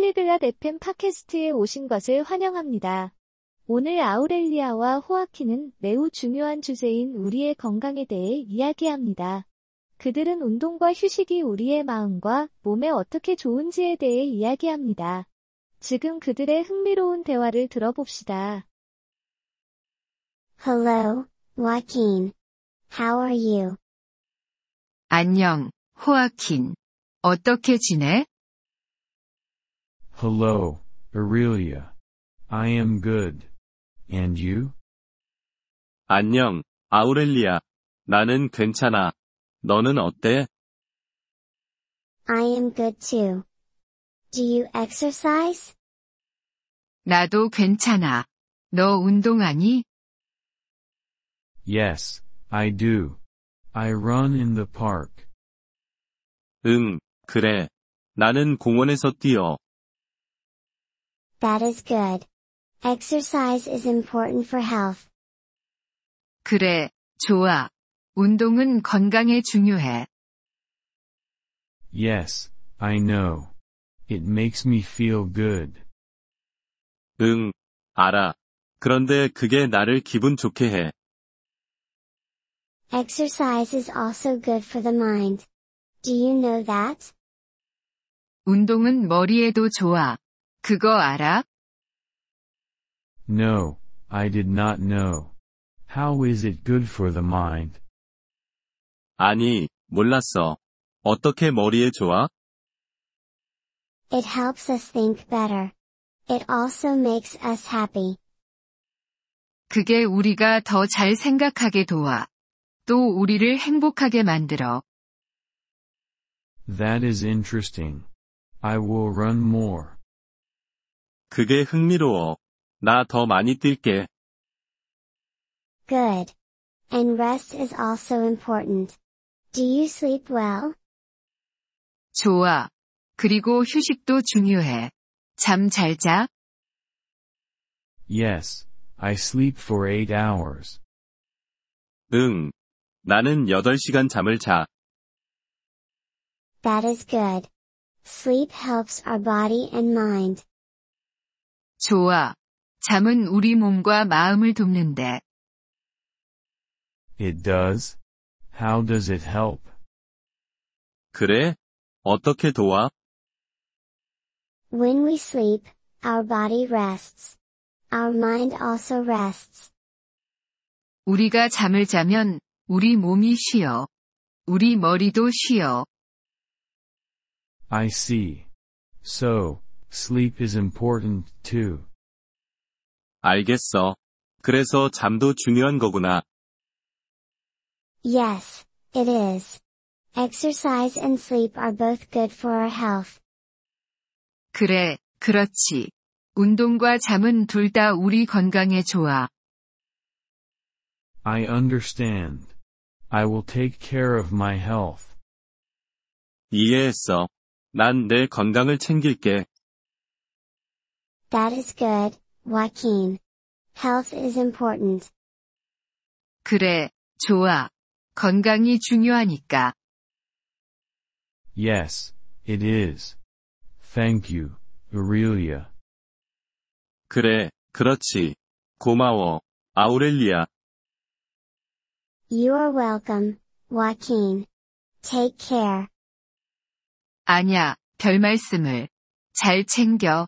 폴리글랏 FM 팟캐스트에 오신 것을 환영합니다. 오늘 아우렐리아와 호아키는 매우 중요한 주제인 우리의 건강에 대해 이야기합니다. 그들은 운동과 휴식이 우리의 마음과 몸에 어떻게 좋은지에 대해 이야기합니다. 지금 그들의 흥미로운 대화를 들어봅시다. Hello, Joaquin. How are you? 안녕, 호아킨. 어떻게 지내? Hello, Aurelia. I am good. And you? 안녕, 아우렐리아. 나는 괜찮아. 너는 어때? I am good too. Do you exercise? 나도 괜찮아. 너 운동하니? Yes, I do. I run in the park. 응, 그래. 나는 공원에서 뛰어. That is good. Exercise is important for health. 그래, 좋아. 운동은 건강에 중요해. Yes, I know. It makes me feel good. 응, 알아. 그런데 그게 나를 기분 좋게 해. Exercise is also good for the mind. Do you know that? 운동은 머리에도 좋아. 그거 알아? No, I did not know. How is it good for the mind? 아니, 몰랐어. 어떻게 머리에 좋아? It helps us think better. It also makes us happy. 그게 우리가 더 잘 생각하게 도와. 또 우리를 행복하게 만들어. That is interesting. I will run more. 그게 흥미로워. 나 더 많이 뛸게. Good. And rest is also important. Do you sleep well? 좋아. 그리고 휴식도 중요해. 잠 잘 자? Yes, I sleep for eight hours. 응. 나는 8시간 잠을 자. That is good. Sleep helps our body and mind. 좋아. 잠은 우리 몸과 마음을 돕는데. It does? How does it help? 그래? 어떻게 도와? When we sleep, our body rests. Our mind also rests. 우리가 잠을 자면 우리 몸이 쉬어. 우리 머리도 쉬어. I see. So, sleep is important too. 알겠어. 그래서 잠도 중요한 거구나. Yes, it is. Exercise and sleep are both good for our health. 그래, 그렇지. 운동과 잠은 둘 다 우리 건강에 좋아. I understand. I will take care of my health. 이해했어. 난 내 건강을 챙길게. That is good, Joaquin. Health is important. 그래, 좋아. 건강이 중요하니까. Yes, it is. Thank you, Aurelia. 그래, 그렇지. 고마워. 아우렐리아. You are welcome, Joaquin. Take care. 아냐, 별 말씀을. 잘 챙겨,